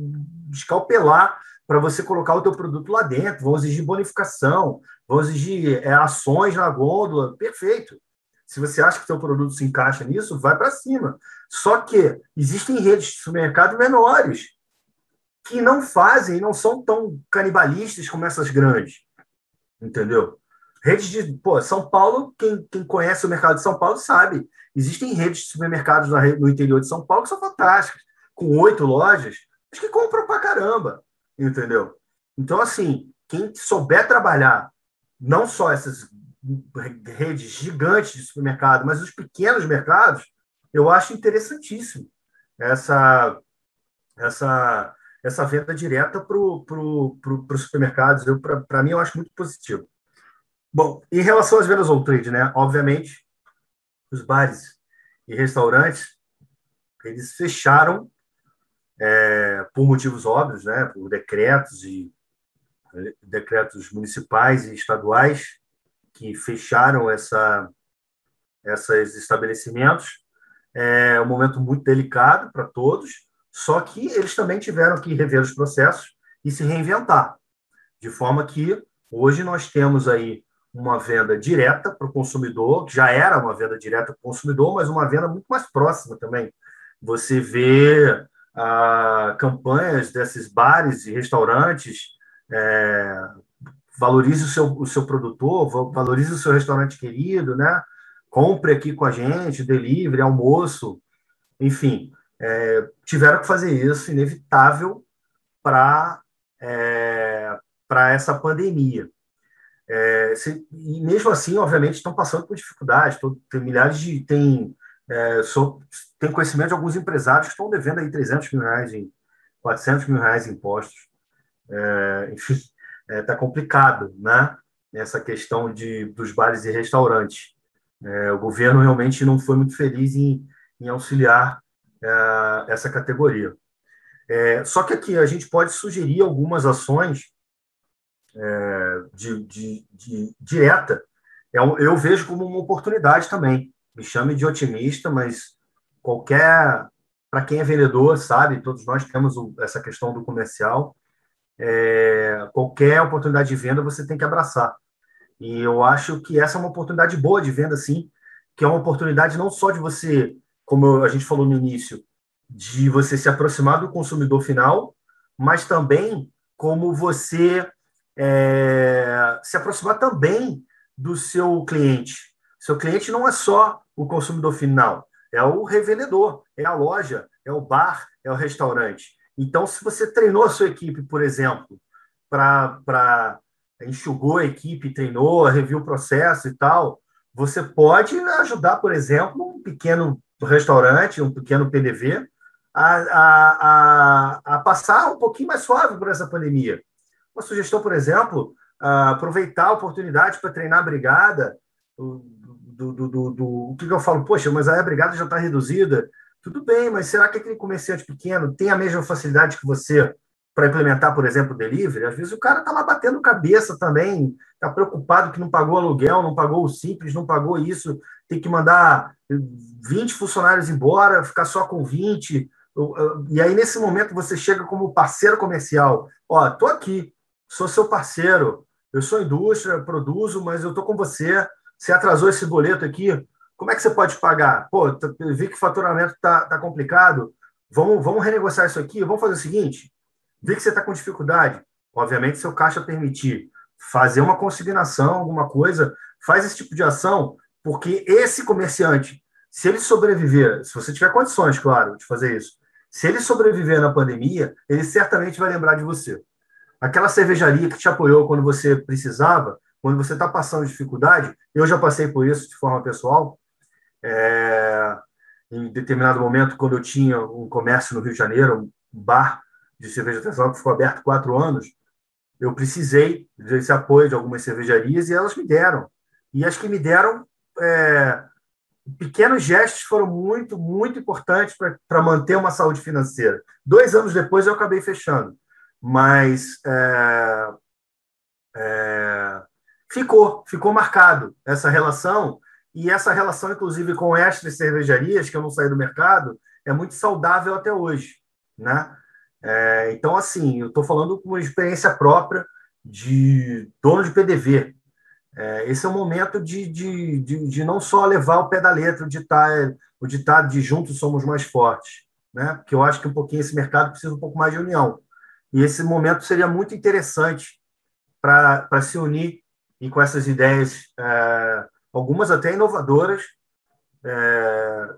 escalpelar para você colocar o teu produto lá dentro, vão exigir bonificação, vão exigir é, ações na gôndola, perfeito. Se você acha que o seu produto se encaixa nisso, vai para cima. Só que existem redes de supermercado menores que não fazem, não são tão canibalistas como essas grandes. Entendeu? Redes de. Pô, São Paulo, quem, quem conhece o mercado de São Paulo sabe. Existem redes de supermercados no interior de São Paulo que são fantásticas, com oito lojas, mas que compram pra caramba. Entendeu? Então, assim, quem souber trabalhar não só essas redes gigantes de supermercado, mas os pequenos mercados, eu acho interessantíssimo essa, essa, essa venda direta para pro, pro, os supermercados. Para mim, eu acho muito positivo. Bom, em relação às vendas on trade, né? Obviamente, os bares e restaurantes eles fecharam é, por motivos óbvios, né? Por decretos e decretos municipais e estaduais que fecharam essa, esses estabelecimentos. É um momento muito delicado para todos, só que eles também tiveram que rever os processos e se reinventar, de forma que hoje nós temos aí uma venda direta para o consumidor, que já era uma venda direta para o consumidor, mas uma venda muito mais próxima também. Você vê ah, campanhas desses bares e restaurantes, é, valorize o seu, o seu produtor, valorize o seu restaurante querido, né? compre aqui com a gente, delivery, almoço, enfim, é, tiveram que fazer isso, inevitável, para é, essa pandemia. É, se, e mesmo assim, obviamente, estão passando por dificuldades. tem milhares de. Tem, é, sou, tem conhecimento de alguns empresários que estão devendo aí 300 mil reais, em, 400 mil reais em impostos. É, enfim, está é, complicado, né? Essa questão de, dos bares e restaurantes. É, o governo realmente não foi muito feliz em, em auxiliar essa categoria. É, só que aqui a gente pode sugerir algumas ações é, de, de, de, direta. Eu, é eu vejo como uma oportunidade também. Me chame de otimista, mas qualquer para quem é vendedor sabe, todos nós temos essa questão do comercial. É, qualquer oportunidade de venda você tem que abraçar. E eu acho que essa é uma oportunidade boa de venda, sim, que é uma oportunidade não só de você como a gente falou no início, de você se aproximar do consumidor final, mas também como você é, se aproximar também do seu cliente. Seu cliente não é só o consumidor final, é o revendedor, é a loja, é o bar, é o restaurante. Então, se você treinou a sua equipe, por exemplo, para enxugou a equipe, treinou, reviu o processo e tal, você pode ajudar, por exemplo, um pequeno restaurante, um pequeno PDV, a, a, a, a, passar um pouquinho mais suave por essa pandemia. Uma sugestão, por exemplo, aproveitar a oportunidade para treinar a brigada. Do, do, do, do, o que eu falo? Poxa, mas aí a brigada já está reduzida. Tudo bem, mas será que aquele comerciante pequeno tem a mesma facilidade que você para implementar, por exemplo, o delivery? Às vezes o cara está lá batendo cabeça também, está preocupado que não pagou aluguel, não pagou o simples, não pagou isso, tem que mandar 20 funcionários embora, ficar só com 20. E aí, nesse momento, você chega como parceiro comercial. Ó, tô aqui, sou seu parceiro, eu sou indústria, produzo, mas eu tô com você. Você atrasou esse boleto aqui, como é que você pode pagar? Pô, vi que o faturamento tá, tá complicado. Vamos, vamos renegociar isso aqui. Vamos fazer o seguinte: vi que você está com dificuldade. Obviamente, se o caixa permitir fazer uma consignação, alguma coisa, faz esse tipo de ação, porque esse comerciante, se ele sobreviver, se você tiver condições, claro, de fazer isso, se ele sobreviver na pandemia, ele certamente vai lembrar de você. Aquela cervejaria que te apoiou quando você precisava, quando você está passando dificuldade, eu já passei por isso de forma pessoal. É, em determinado momento, quando eu tinha um comércio no Rio de Janeiro, um bar de cerveja artesanal que ficou aberto quatro anos, eu precisei desse apoio de algumas cervejarias e elas me deram. E as que me deram, é, pequenos gestos foram muito, muito importantes para manter uma saúde financeira. Dois anos depois eu acabei fechando, mas é, é, ficou, ficou marcado essa relação e essa relação, inclusive, com estas cervejarias que eu não saí do mercado, é muito saudável até hoje, né? É, então, assim, eu estou falando com uma experiência própria de dono de PDV. É, esse é o momento de, de, de, de, não só levar o pé da letra, o ditado, o ditado de juntos somos mais fortes, né? Porque eu acho que um pouquinho esse mercado precisa um pouco mais de união. E esse momento seria muito interessante para se unir e com essas ideias, é, algumas até inovadoras, é,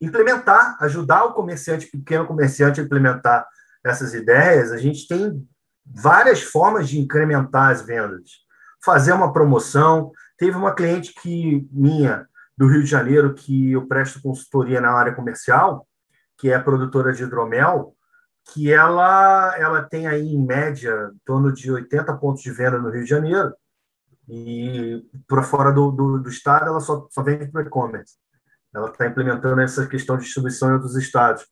implementar, ajudar o comerciante, pequeno comerciante a implementar essas ideias, a gente tem várias formas de incrementar as vendas. Fazer uma promoção. Teve uma cliente que minha do Rio de Janeiro que eu presto consultoria na área comercial, que é produtora de hidromel, que ela ela tem aí em média em torno de 80 pontos de venda no Rio de Janeiro e por fora do, do, do estado ela só, só vende para e-commerce. Ela está implementando essa questão de distribuição em outros estados.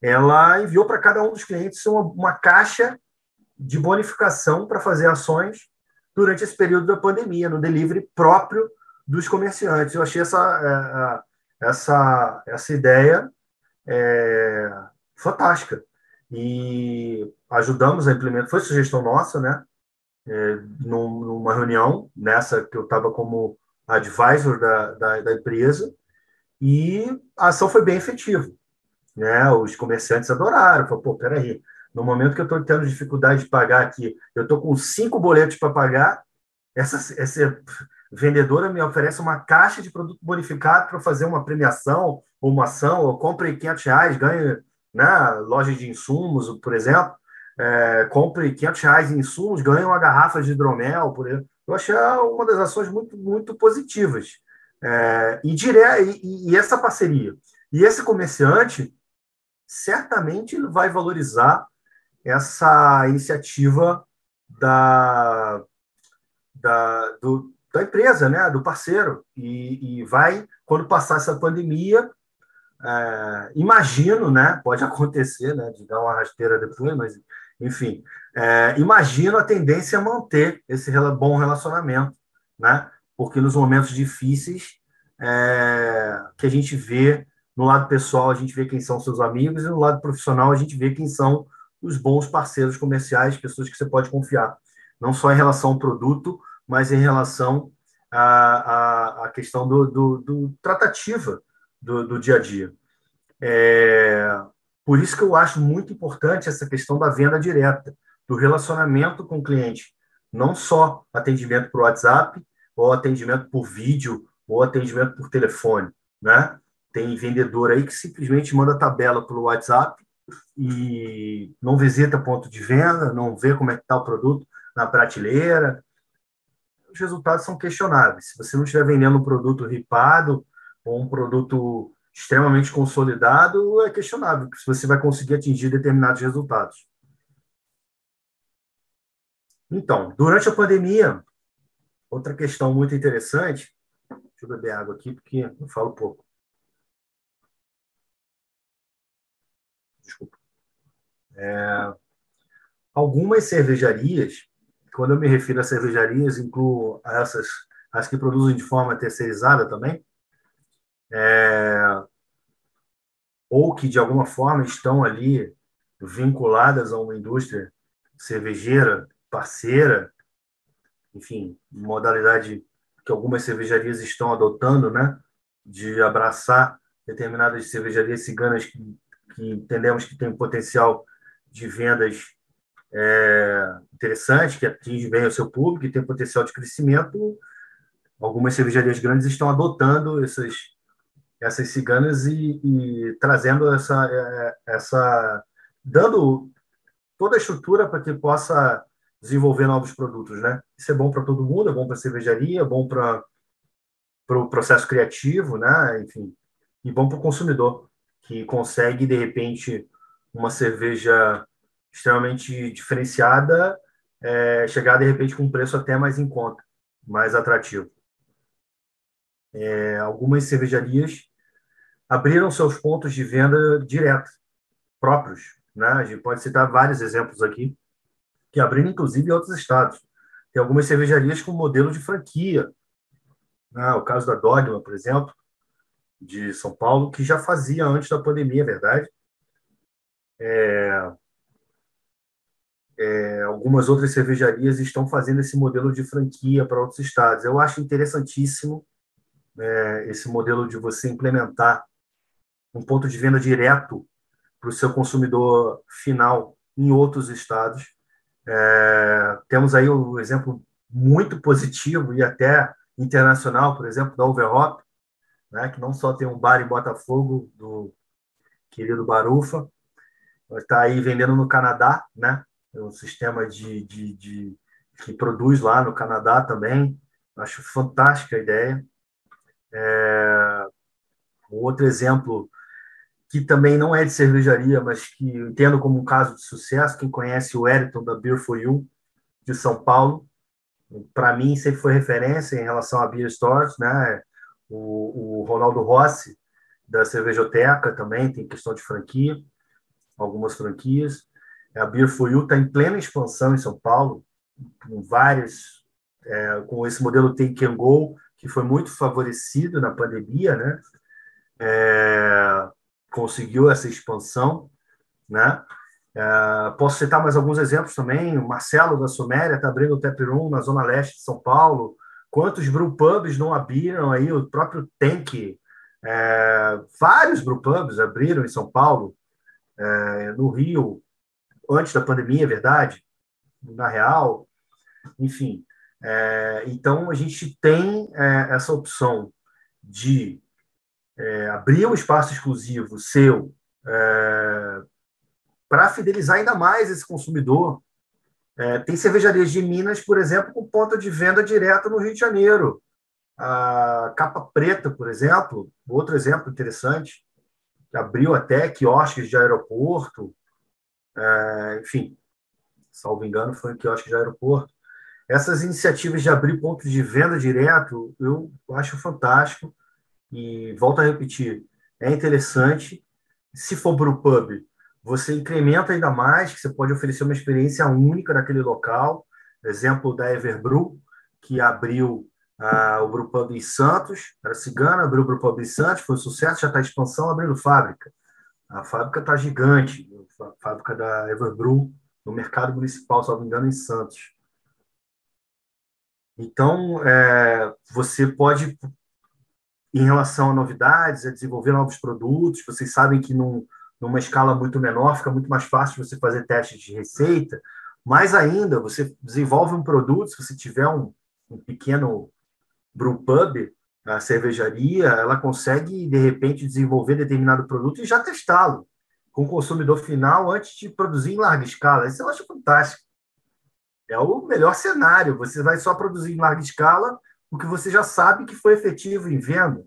Ela enviou para cada um dos clientes uma, uma caixa de bonificação para fazer ações durante esse período da pandemia, no delivery próprio dos comerciantes. Eu achei essa, é, essa, essa ideia é, fantástica. E ajudamos a implementar, foi sugestão nossa, né? É, numa reunião, nessa que eu estava como advisor da, da, da empresa, e a ação foi bem efetiva. Né? Os comerciantes adoraram. Falaram, pô, peraí, no momento que eu estou tendo dificuldade de pagar aqui, eu estou com cinco boletos para pagar, essa, essa vendedora me oferece uma caixa de produto bonificado para fazer uma premiação ou uma ação, ou compre 500 reais, ganhe né, loja de insumos, por exemplo, é, compre 500 reais em insumos, ganhe uma garrafa de hidromel, por exemplo. Eu achei uma das ações muito, muito positivas. É, e, dire... E, e, essa parceria. E esse comerciante certamente vai valorizar essa iniciativa da, da, do, da empresa, né, do parceiro. E, e vai, quando passar essa pandemia, é, imagino, né, pode (laughs) acontecer, né, de dar uma rasteira depois, mas enfim, é, imagino a tendência a manter esse bom relacionamento, né? porque nos momentos difíceis é, que a gente vê no lado pessoal a gente vê quem são seus amigos e no lado profissional a gente vê quem são os bons parceiros comerciais, pessoas que você pode confiar, não só em relação ao produto, mas em relação à, à, à questão do, do, do tratativa do, do, dia a dia. É, por isso que eu acho muito importante essa questão da venda direta, do relacionamento com o cliente, não só atendimento por WhatsApp, ou atendimento por vídeo, ou atendimento por telefone, né? Tem vendedor aí que simplesmente manda tabela pelo WhatsApp e não visita ponto de venda, não vê como é que está o produto na prateleira. Os resultados são questionáveis. Se você não estiver vendendo um produto ripado ou um produto extremamente consolidado, é questionável se você vai conseguir atingir determinados resultados. Então, durante a pandemia, outra questão muito interessante, deixa eu beber água aqui porque eu falo pouco. É, algumas cervejarias, quando eu me refiro a cervejarias, incluo essas as que produzem de forma terceirizada também, é, ou que de alguma forma estão ali vinculadas a uma indústria cervejeira parceira, enfim, modalidade que algumas cervejarias estão adotando, né, de abraçar determinadas cervejarias ciganas que, que entendemos que tem potencial de vendas é, interessante, que atinge bem o seu público e tem potencial de crescimento. Algumas cervejarias grandes estão adotando essas essas ciganas e, e trazendo essa, é, essa, dando toda a estrutura para que possa desenvolver novos produtos, né? Isso é bom para todo mundo, é bom para a cervejaria, é bom para o pro processo criativo, né? Enfim, e bom para o consumidor que consegue de repente uma cerveja extremamente diferenciada é, chegar de repente com um preço até mais em conta, mais atrativo. É, algumas cervejarias abriram seus pontos de venda direto, próprios. Né? A gente pode citar vários exemplos aqui, que abriram inclusive em outros estados. Tem algumas cervejarias com modelo de franquia. Né? O caso da Dogma, por exemplo, de São Paulo, que já fazia antes da pandemia, é verdade. É, é, algumas outras cervejarias estão fazendo esse modelo de franquia para outros estados. Eu acho interessantíssimo é, esse modelo de você implementar um ponto de venda direto para o seu consumidor final em outros estados. É, temos aí um exemplo muito positivo e até internacional, por exemplo, da Overhop, né, que não só tem um bar em Botafogo, do querido Barufa, está aí vendendo no Canadá, né? É um sistema de, de, de, que produz lá no Canadá também. Acho fantástica a ideia. É, um outro exemplo que também não é de cervejaria, mas que entendo como um caso de sucesso. Quem conhece o Eriton da Beer for You, de São Paulo, para mim sempre foi referência em relação a beer stores, né? O, o Ronaldo Rossi da Cervejoteca também tem questão de franquia, algumas franquias. A Beer for You está em plena expansão em São Paulo, com várias, é, com esse modelo Take and Go, que foi muito favorecido na pandemia, né? É, conseguiu essa expansão, né? É, posso citar mais alguns exemplos também. O Marcelo da Suméria está abrindo o Tap Room na zona leste de São Paulo. Quantos brewpubs não abriram aí? O próprio Tank, é, vários brewpubs abriram em São Paulo, é, no Rio, antes da pandemia, é verdade, na real. Enfim, é, então a gente tem é, essa opção de é, abrir um espaço exclusivo seu é, para fidelizar ainda mais esse consumidor. É, tem cervejarias de Minas, por exemplo, com ponto de venda direto no Rio de Janeiro. A Capa Preta, por exemplo, outro exemplo interessante, abriu até quiosques de aeroporto, é, enfim, salvo engano, foi um quiosque de aeroporto. Essas iniciativas de abrir pontos de venda direto, eu acho fantástico. E volto a repetir, é interessante. Se for para o pub, você incrementa ainda mais, que você pode oferecer uma experiência única naquele local. Exemplo da Everbrew, que abriu uh, o Brewpub em Santos, era cigana, abriu o Brewpub em Santos, foi um sucesso, já está em expansão, abrindo fábrica. A fábrica está gigante, a fábrica da Everbrew, no mercado municipal, se não me engano, em Santos. Então, é, você pode em relação a novidades, a desenvolver novos produtos. Vocês sabem que num, numa escala muito menor fica muito mais fácil você fazer testes de receita. Mais ainda, você desenvolve um produto, se você tiver um, um pequeno brewpub, a cervejaria, ela consegue, de repente, desenvolver determinado produto e já testá-lo com o consumidor final antes de produzir em larga escala. Isso eu acho fantástico. É o melhor cenário. Você vai só produzir em larga escala o que você já sabe que foi efetivo em venda.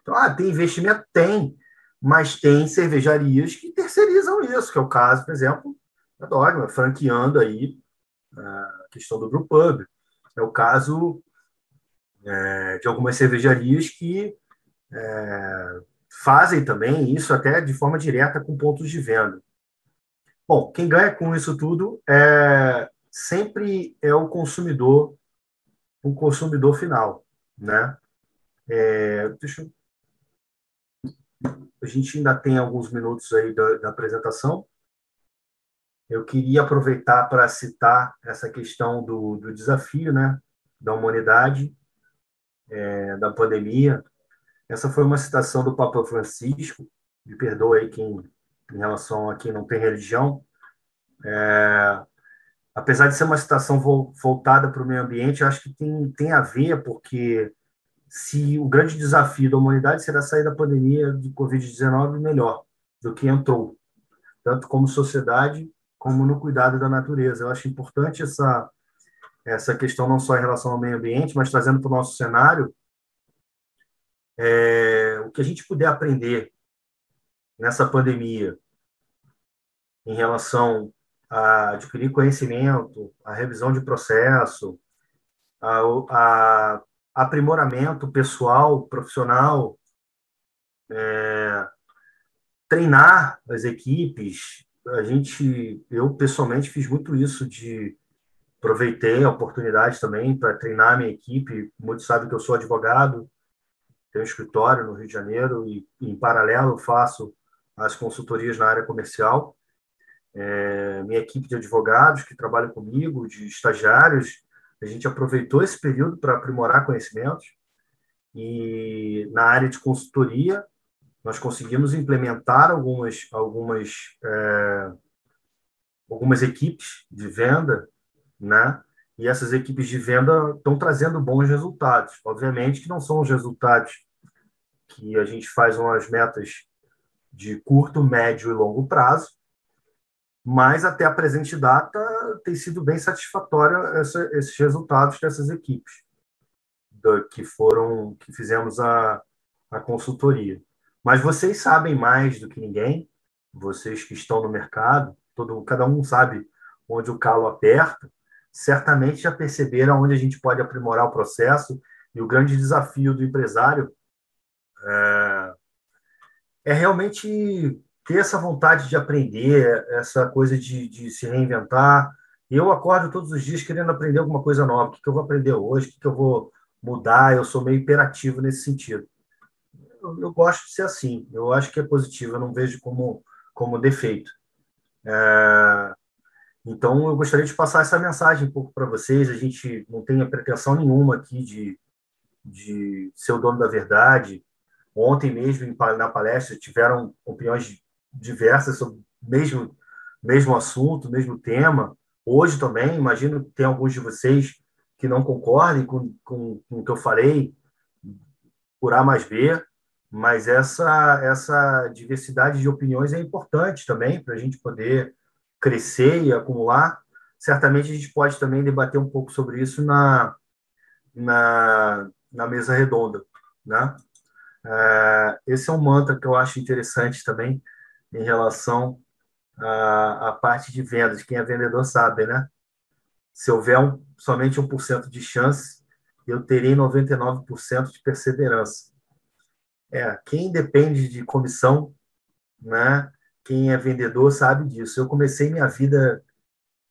Então, ah, tem investimento? Tem, mas tem cervejarias que terceirizam isso, que é o caso, por exemplo, da Dogma, franqueando aí a questão do brewpub. É o caso é, de algumas cervejarias que é, fazem também isso até de forma direta com pontos de venda. Bom, quem ganha com isso tudo é sempre é o consumidor o consumidor final, né? É, deixa eu... A gente ainda tem alguns minutos aí da, da apresentação. Eu queria aproveitar para citar essa questão do, do desafio, né, da humanidade, é, da pandemia. Essa foi uma citação do Papa Francisco. Me perdoe aí quem, em relação a quem não tem religião. É, apesar de ser uma citação voltada para o meio ambiente, acho que tem, tem a ver, porque se o grande desafio da humanidade será sair da pandemia de Covid-19 melhor do que entrou, tanto como sociedade como no cuidado da natureza. Eu acho importante essa, essa questão não só em relação ao meio ambiente, mas trazendo para o nosso cenário é, o que a gente puder aprender nessa pandemia em relação a adquirir conhecimento, a revisão de processo, a, a aprimoramento pessoal, profissional, é, treinar as equipes. A gente, eu pessoalmente fiz muito isso de aproveitei a oportunidade também para treinar a minha equipe. Muitos sabem que eu sou advogado, tenho um escritório no Rio de Janeiro e, em paralelo, faço as consultorias na área comercial. É, minha equipe de advogados que trabalha comigo, de estagiários, a gente aproveitou esse período para aprimorar conhecimentos. E na área de consultoria, nós conseguimos implementar algumas, algumas, é, algumas equipes de venda, né? E essas equipes de venda estão trazendo bons resultados. Obviamente que não são os resultados que a gente faz umas metas de curto, médio e longo prazo, mas até a presente data tem sido bem satisfatória essa, esses resultados dessas equipes do, que foram que fizemos a, a consultoria. Mas vocês sabem mais do que ninguém, vocês que estão no mercado, todo cada um sabe onde o calo aperta, certamente já perceberam onde a gente pode aprimorar o processo e o grande desafio do empresário é, é realmente ter essa vontade de aprender, essa coisa de, de se reinventar. Eu acordo todos os dias querendo aprender alguma coisa nova. O que, eu vou aprender hoje? O que, que eu vou mudar? Eu sou meio imperativo nesse sentido. Eu, eu, gosto de ser assim. Eu acho que é positivo. Eu não vejo como, como defeito. É... Então, eu gostaria de passar essa mensagem um pouco para vocês. A gente não tem a pretensão nenhuma aqui de, de ser o dono da verdade. Ontem mesmo, na palestra, tiveram opiniões diversas sobre o mesmo, mesmo assunto, mesmo tema. Hoje também, imagino que tem alguns de vocês que não concordem com, com, com o que eu falei, por A mais B, mas essa, essa diversidade de opiniões é importante também para a gente poder crescer e acumular. Certamente a gente pode também debater um pouco sobre isso na, na, na mesa redonda. Né? É, esse é um mantra que eu acho interessante também, em relação à, à parte de vendas. Quem é vendedor sabe, né? Se houver um, somente 1% de chance, eu terei 99% de perseverança. É, quem depende de comissão, né? Quem é vendedor sabe disso. Eu comecei minha vida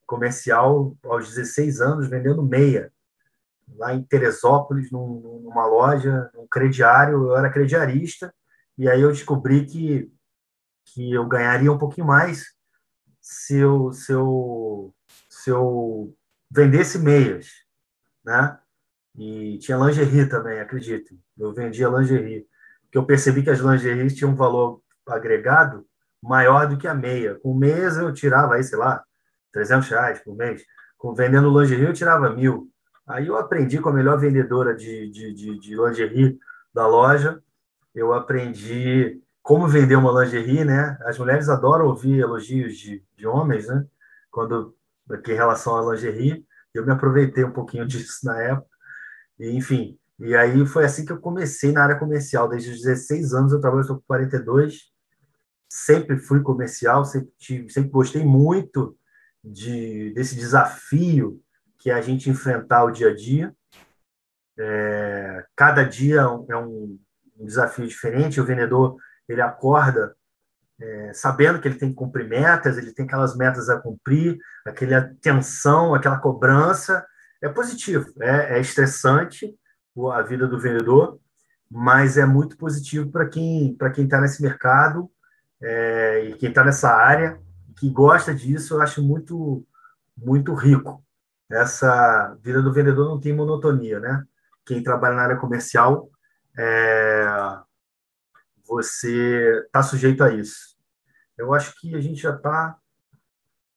comercial aos 16 anos vendendo meia lá em Teresópolis, num, numa loja, num crediário. Eu era crediarista e aí eu descobri que que eu ganharia um pouquinho mais se eu, se eu, se eu vendesse meias, né? E tinha lingerie também, acredito. Eu vendia lingerie. Porque eu percebi que as lingeries tinham um valor agregado maior do que a meia. Com meias eu tirava aí, sei lá, 300 reais por mês. Com, vendendo lingerie eu tirava mil. Aí eu aprendi com a melhor vendedora de, de, de, de lingerie da loja. Eu aprendi como vender uma lingerie, né? As mulheres adoram ouvir elogios de, de homens, né? Quando em relação à lingerie, eu me aproveitei um pouquinho (laughs) disso na época. E, enfim, e aí foi assim que eu comecei na área comercial. Desde os 16 anos eu trabalho, estou com 42. Sempre fui comercial, sempre, tive, sempre gostei muito de, desse desafio que é a gente enfrentar o dia a dia. É, cada dia é um, é um desafio diferente. O vendedor ele acorda é, sabendo que ele tem que cumprir metas, ele tem aquelas metas a cumprir, aquela tensão, aquela cobrança. É positivo, é, é estressante a vida do vendedor, mas é muito positivo para quem para quem está nesse mercado é, e quem está nessa área, que gosta disso, eu acho muito muito rico. Essa vida do vendedor não tem monotonia, né? Quem trabalha na área comercial é, você está sujeito a isso. Eu acho que a gente já está.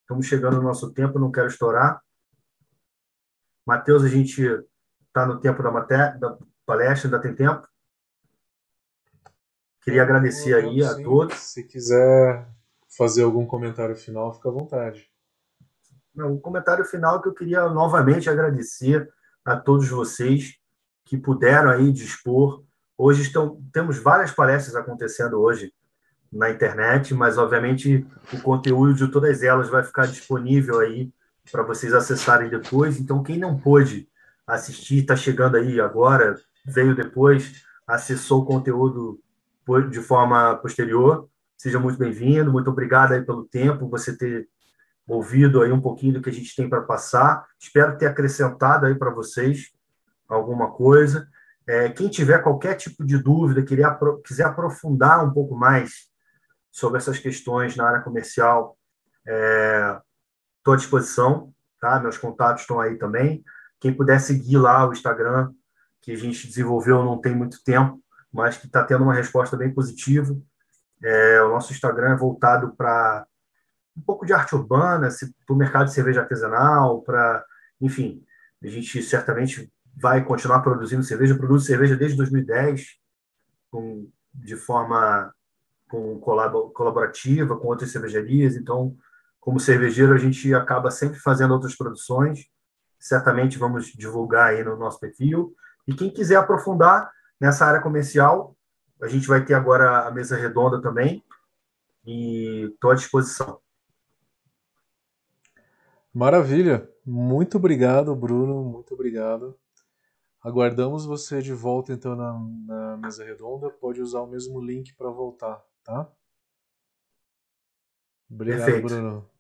Estamos chegando no nosso tempo, não quero estourar. Matheus, a gente está no tempo da, matéria, da palestra, ainda tem tempo? Queria agradecer aí a todos. Se quiser fazer algum comentário final, fica à vontade. Não, o comentário final que eu queria novamente agradecer a todos vocês que puderam aí dispor Hoje estão, temos várias palestras acontecendo hoje na internet, mas obviamente o conteúdo de todas elas vai ficar disponível aí para vocês acessarem depois. Então, quem não pôde assistir, está chegando aí agora, veio depois, acessou o conteúdo de forma posterior, seja muito bem-vindo, muito obrigado aí pelo tempo, você ter ouvido aí um pouquinho do que a gente tem para passar. Espero ter acrescentado aí para vocês alguma coisa. É, quem tiver qualquer tipo de dúvida, queria, quiser aprofundar um pouco mais sobre essas questões na área comercial, estou é, à disposição, tá? Meus contatos estão aí também. Quem puder seguir lá o Instagram, que a gente desenvolveu não tem muito tempo, mas que está tendo uma resposta bem positiva. É, o nosso Instagram é voltado para um pouco de arte urbana, para o mercado de cerveja artesanal, para, enfim, a gente certamente vai continuar produzindo cerveja, produz cerveja desde 2010, com, de forma com colaborativa com outras cervejarias, então, como cervejeiro, a gente acaba sempre fazendo outras produções, certamente vamos divulgar aí no nosso perfil, e quem quiser aprofundar nessa área comercial, a gente vai ter agora a mesa redonda também, e estou à disposição. Maravilha. Muito obrigado, Bruno. Muito obrigado. Aguardamos você de volta então na, na mesa redonda. Pode usar o mesmo link para voltar, tá? Obrigado, Perfeito. Bruno.